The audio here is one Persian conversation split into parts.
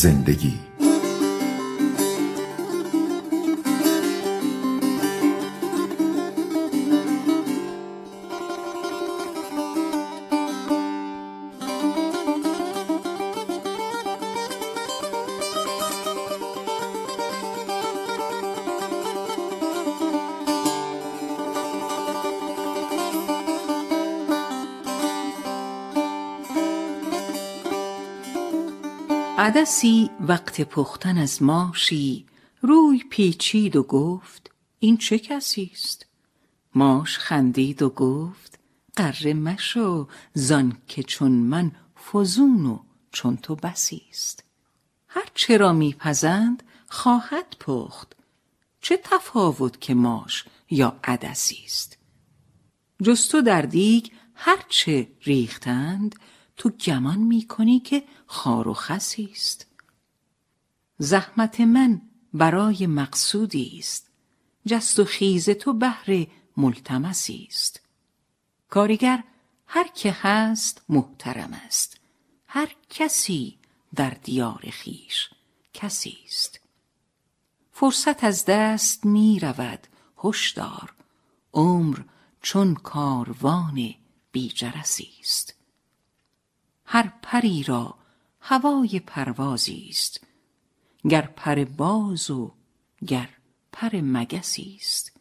زندگی. عدسی وقت پختن از ماشی روی پیچید و گفت این چه کسی است؟ ماش خندید و گفت قره مشو زان که چون من فزون و چون تو بسی است. هر چه میپزند خواهد پخت. چه تفاوت که ماش یا عدسی است. جز تو در دیگ هر چه ریختند تو گمان می‌کنی که خار و خسی است. زحمت من برای مقصودی است. جست و خیز تو بهر ملتمسی است. کارگر هر که هست محترم است. هر کسی در دیار خیش کسی است. فرصت از دست می رود هشدار. عمر چون کاروان بیجرسی است. هر پری را هوای پروازی است. گر پر باز و گر پر مگسی است.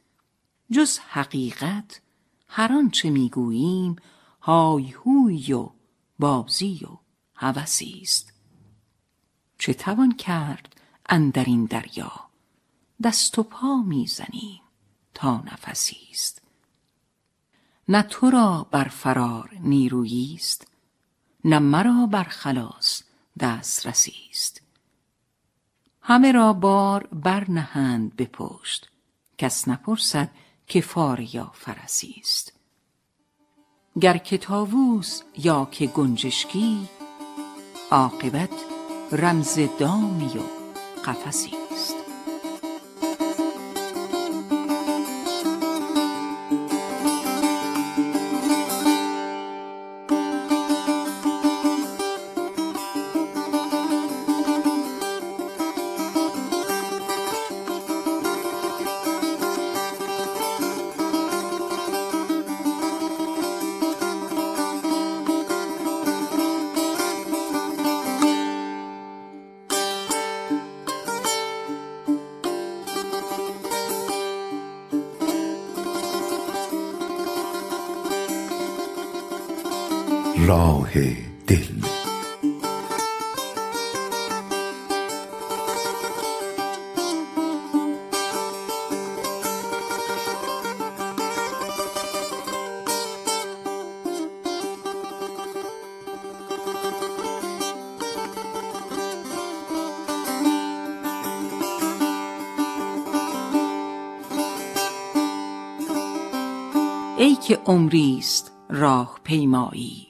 جز حقیقت هر آنچه می‌گوییم های هوی و بازی و هوسی است. چه توان کرد اندر این دریا؟ دست و پا می‌زنیم تا نفسی است. نه تو را بر فرار نیرویی است نه مرا بر خلاص دسترسی است. همه را بار برنهند به پشت. کس نپرسد که فار یا فرسی است. گر که طاووس یا که گنجشکی عاقبت رمز دامی و قفسی است. راه دل. ای که عمری است راه پیمایی.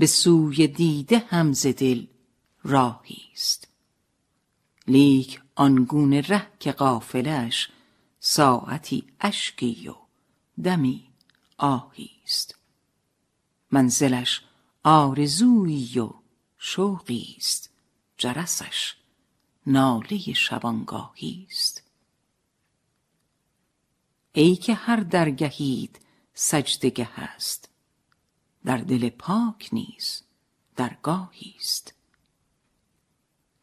به سوی دیده هم دل راهی است. لیک آنگونه ره که قافله ش ساعتی اشکی و دمی آهی است. منزلش آرزویی و شوقی است. جرسش ناله شبانگاهی است. ای که هر درگهید سجدگه است در دل پاک نیز درگاهی است.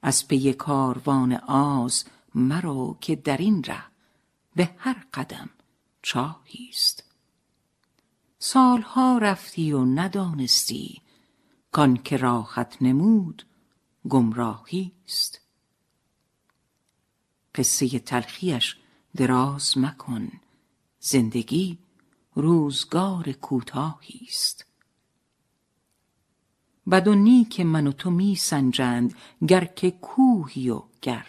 از پی کاروان آز مرو که در این ره به هر قدم چاهی است. سالها رفتی و ندانستی کان که راحت نمود گمراهی است. قصه تلخیش دراز مکن زندگی روزگار کوتاهی است. بد و نیک من و تو می سنجند گر که کوهی و گر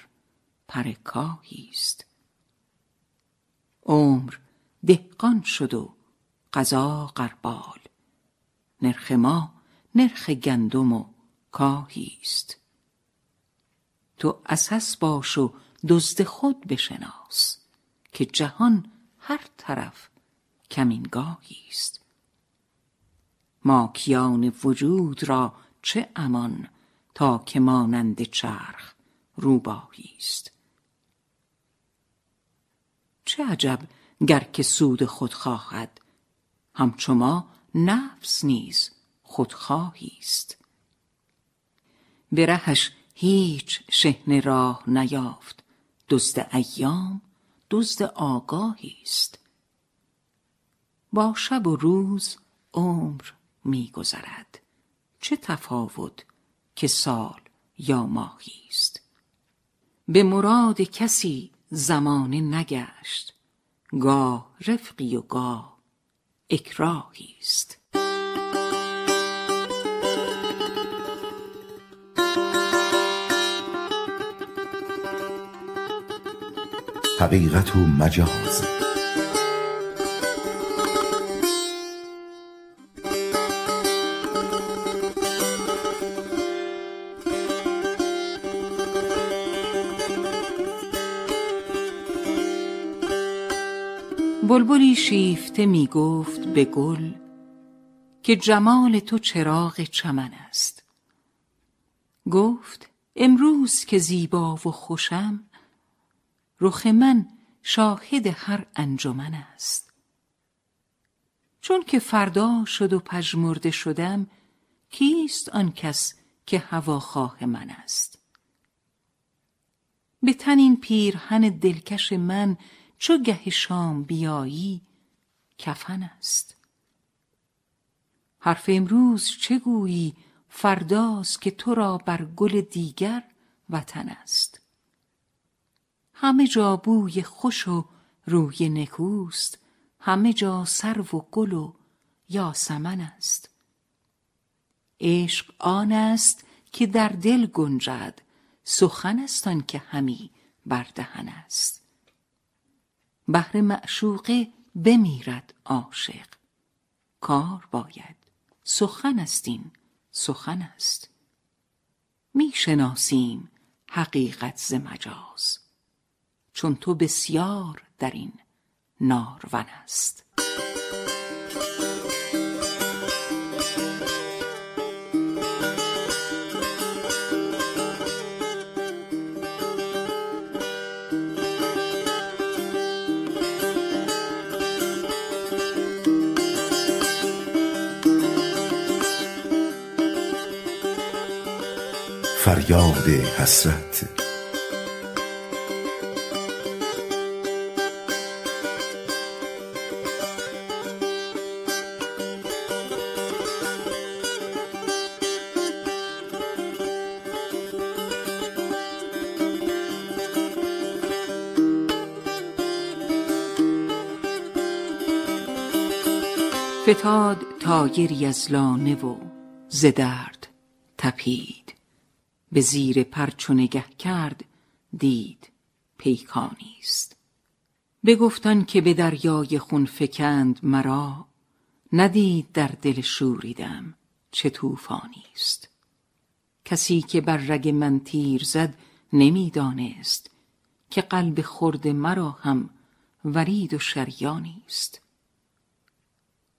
پر کاهی است. عمر دهقان شد و قضا غربال نرخ ما نرخ گندم و کاهی است. تو اساس باش و دزد خود بشناس که جهان هر طرف کمینگاهی است. ماکیان وجود را چه امان تا که مانند چرخ روباهی است؟ چه عجب گر که سود خود خواهد همچو ما نفس نیز خودخواهی است. به رهش هیچ شحنه راه نیافت دزد ایام دزد آگاهی است. با شب و روز عمر میگذرد. چه تفاوت که سال یا ماهی است. به مراد کسی زمانه نگشت. گاه رفقی و گاه اکراهی است. حقیقت و مجاز. بلبلی شیفته می گفت به گل که جمال تو چراغ چمن است. گفت امروز که زیبا و خوشم رخ من شاهد هر انجمن است. چون که فردا شد و پژمرده شدم کیست آن کس که هواخواه من است؟ به تن این پیرهن دلکش من چو گه شام بیایی کفن است. حرف امروز چه گویی؟ فرداست که تو را بر گل دیگر وطن است. همه جا بوی خوش و روی نکوست همه جا سرو و گل و یاسمن است. عشق آن است که در دل گنجد سخن است آن که همی بر دهن است. بهر معشوقه بمیرد عاشق. کار باید. سخن است این. سخن است. می شناسیم حقیقت ز مجاز. چون تو بسیار در این نارون است. فریاد حسرت. فتاد طایری از لانه و ز درد تپید. به زیر پر چو نگه کرد دید پیکانی است. بگفت که به دریای خون فکند مرا ندید در دل شوریدم چه طوفانی است. کسی که بر رگ من تیر زد نمی‌دانست که قلب خرد مرا هم ورید و شریانی است.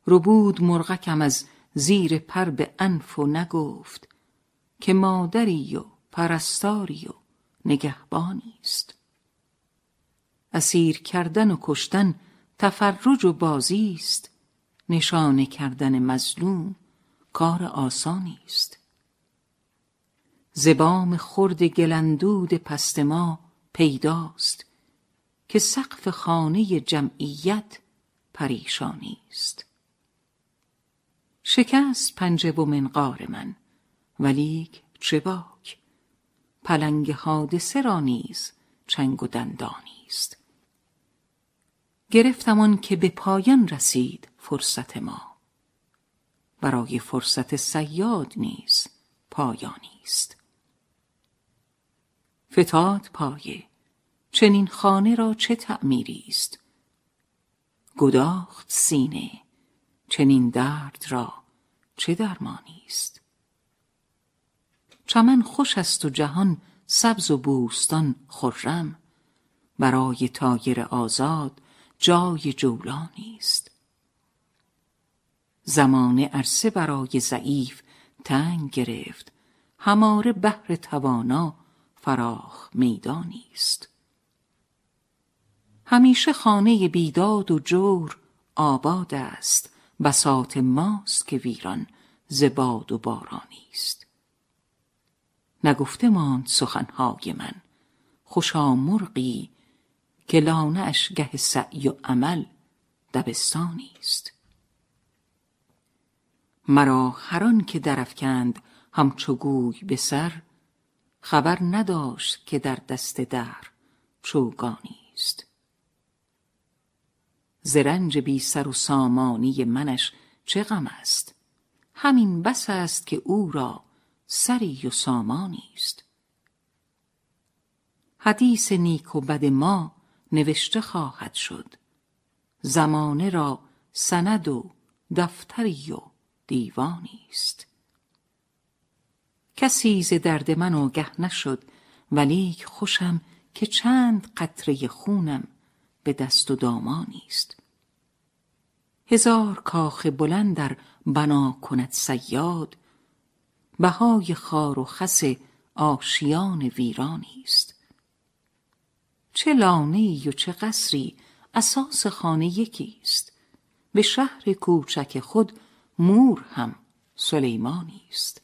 ربود مرغکم از زیر پر به انف و نگفت که مادری و پرستاری و نگهبانی است. اسیر کردن و کشتن تفرج و بازی است. نشانه کردن مظلوم کار آسانی است. زبام خرد گلندود پست ما پیداست که سقف خانه جمعیت پریشانی است. شکست پنجه و منقار من. ولیک چه باک پلنگ حادثه را نیز چنگ و دندانی گرفتم که به پایان رسید فرصت ما. برای فرصت سیاد نیز پایانی است. فتاد پایه. چنین خانه را چه تعمیری گداخت سینه. چنین درد را چه درمانی است؟ چمن خوش است و جهان سبز و بوستان خرم. برای تایر آزاد جای جولانی است. زمانه عرصه برای ضعیف تنگ گرفت. هماره بهر توانا فراخ میدانی است. همیشه خانه بیداد و جور آباد است. بساط ماست که ویران ز باد و بارانی است. نگفته ماند سخنهای من. خوشا مرغی که لانه اش گه سعی و عمل دبستانی است. مرا هر آن که درافکند همچو گوی به سر خبر نداشت که در دست در چوگانی است. ز رنج بی سر و سامانی منش چه غم است؟ همین بس است که او را سری و سامانی است. حدیث نیک و بد ما نوشته خواهد شد. زمانه را سند و دفتری و دیوانی است. کسی ز درد من آگه نشد ولیک خوشم که چند قطره خونم به دست و دامانی است. هزار کاخ بلند در بنا کند صیاد بهای خار و خس آشیان ویرانی است. چه لانه ای و چه قصری اساس خانه یکی است. به شهر کوچک خود مور هم سلیمانی است.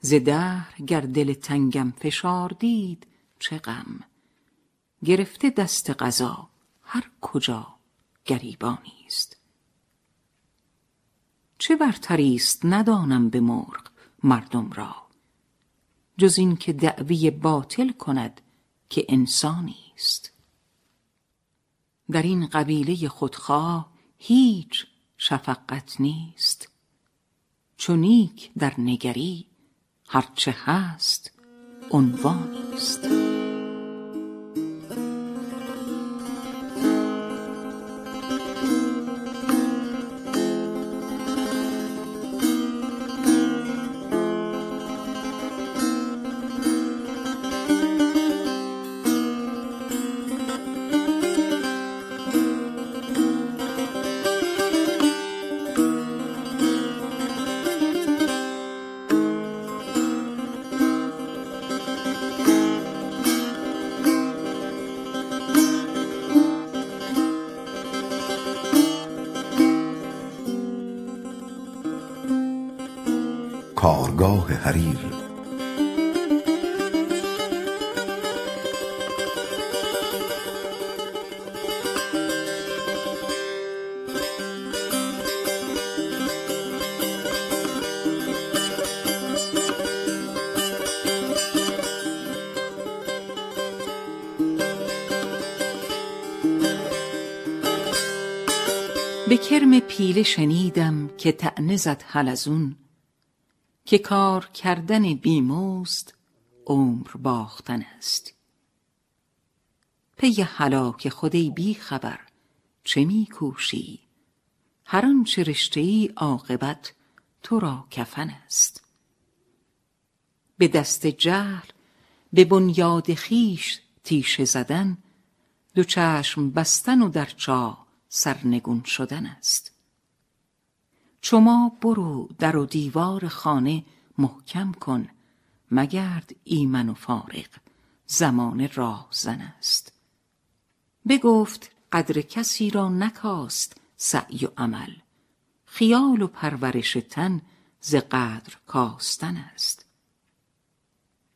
ز دهر گر دل تنگم فشار دید چه غم. گرفته دست قضا هر کجا گریبانی است. چه برتری است ندانم به مرغ مردم را. جز این که دعوی باطل کند که انسانی است. در این قبیله خودخواه هیچ شفقت نیست. چو نیک در نگری هرچه هست عنوانی است. حریر. به کرم پیله شنیدم که طعنه زد حلزون که کار کردن بیمزد عمر باختن است. پی هلاک خود ای بی خبر چه می کوشی هر آنچه رشته ای عاقبت تو را کفن است. به دست جهل به بنیاد خویش تیشه زدن دو چشم بستن و در چاه سرنگون شدن است. شما برو در و دیوار خانه محکم کن مگرد ایمن و فارغ زمان راه زن است. بگفت قدر کسی را نکاست سعی و عمل خیال و پرورش تن ز قدر کاستن است.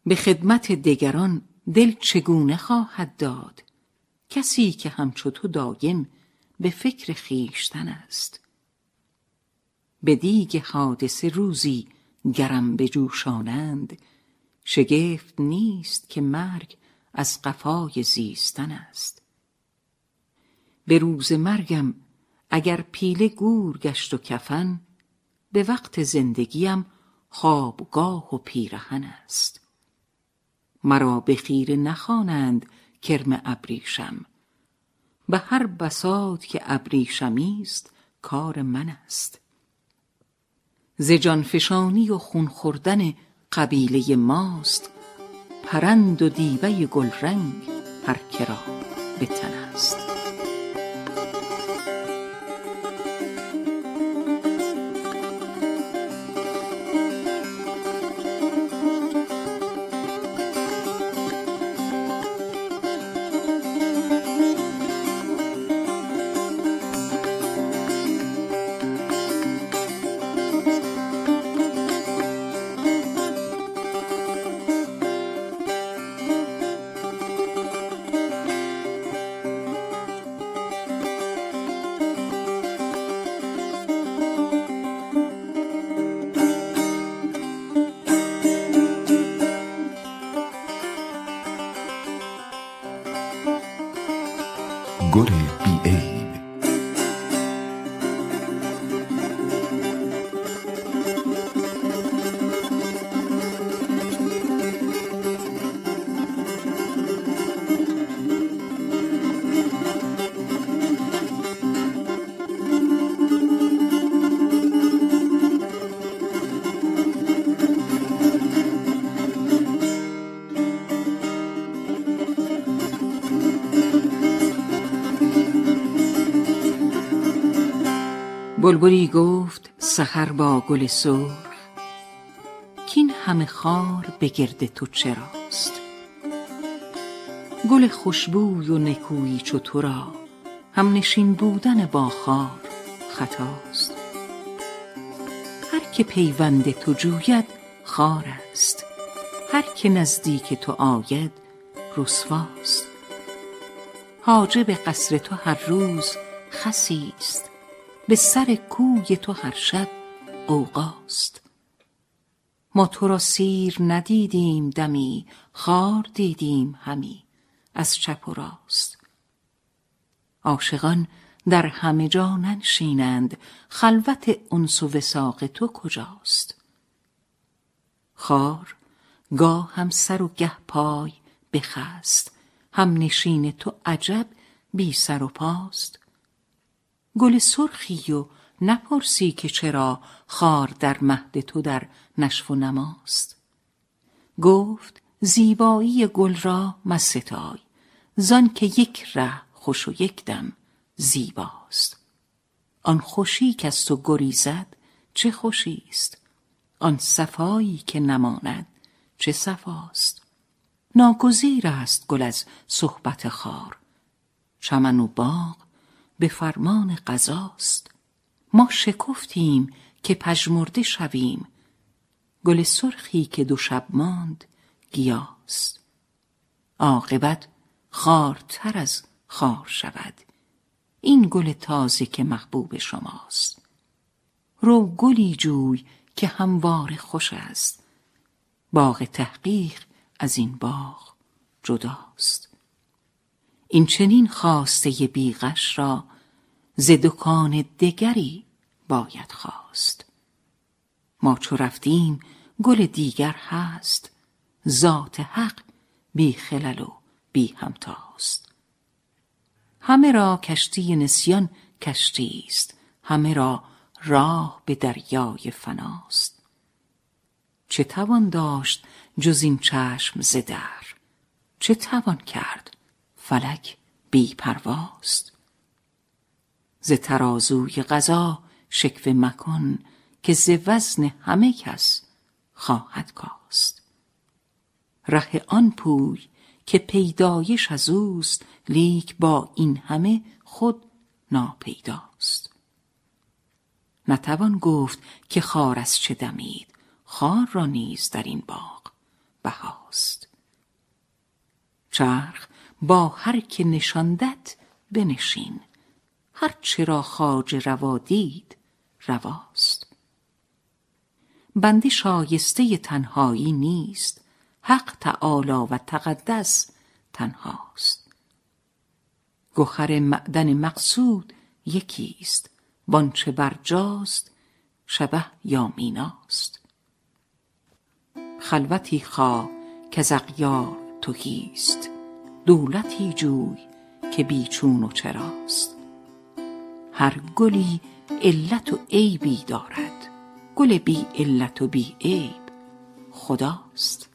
به خدمت دگران دل چگونه خواهد داد؟ کسی که همچو تو دایم به فکر خیشتن است. به دیگ حادثه روزی گرم بجوشانند شگفت نیست که مرگ از قفای زیستن است. به روز مرگم اگر پیله گور گشت و کفن به وقت زندگیم خوابگاه و پیرهن است. مرا به خیره نخوانند کرم ابریشم. به هر بساط که ابریشمی است کار من است. ز جانفشانی و خون خوردن قبیله ماست پرند و دیبه گلرنگ هر که را به است. بلبلی گفت سحر با گل سرخ. کین همه خار به گرد تو چراست. گل خوشبوی و نکویی چو تو را همنشین بودن با خار خطاست. هر که پیوند تو جوید خار است هر که نزدیک تو آید رسواست. حاجب قصر تو هر روز خسی است. به سر کوی تو هر شب غوغاست ما تو را سیر ندیدیم دمی خار دیدیم همی از چپ و راست. عاشقان در همه جا ننشینند خلوت انس و وثاق تو کجاست؟ خار گاه هم سر و گه پای بخست هم نشین تو عجب بی سر و پاست. گل سرخی و نپرسی که چرا خار در مهد تو در نشو و نماست. گفت زیبایی گل را مستای زان که یک ره خوش و یک دم زیباست. آن خوشی که از تو گریزد چه خوشی است؟ آن صفایی که نماند چه صفاست؟ ناگزیر است گل از صحبت خار چمن و باغ به فرمان قضاست. ما شکفتیم که پژمرده شویم. گل سرخی که دو شب ماند گیاست. عاقبت خارتر از خار شود. این گل تازه که محبوب شماست. رو گلی جوی که هموار خوش است. باغ تحقیق از این باغ جداست. این چنین خواسته بیغش را دکان دگری باید خواست. ما چو رفتیم گل دیگر هست ذات حق بی خلل و بی همتاست. همه را کشتی نسیان کشتی است همه را راه به دریای فناست. چه توان داشت جز این چشم ز چه توان کرد فلک بی پرواست؟ ز ترازوی قضا شکوه مکن که ز وزن همه کس خواهد کاست. ره آن پوی که پیدایش از اوست لیک با این همه خود ناپیداست. نتوان گفت که خار از چه دمید خار را نیز در این باغ بهاست. چرخ با هر که نشاندت بنشین هر چرا خواجه روا دید رواست. بنده شایسته تنهایی نیست حق تعالی و تقدس تنهاست. گهر معدن مقصود یکیست وانچه برجاست شبه یا میناست خلوتی خواه که اغیار تهیست دولتی جوی که بی چون و چراست. هر گلی علت و عیبی دارد. گل بی علت و بی عیب. خداست.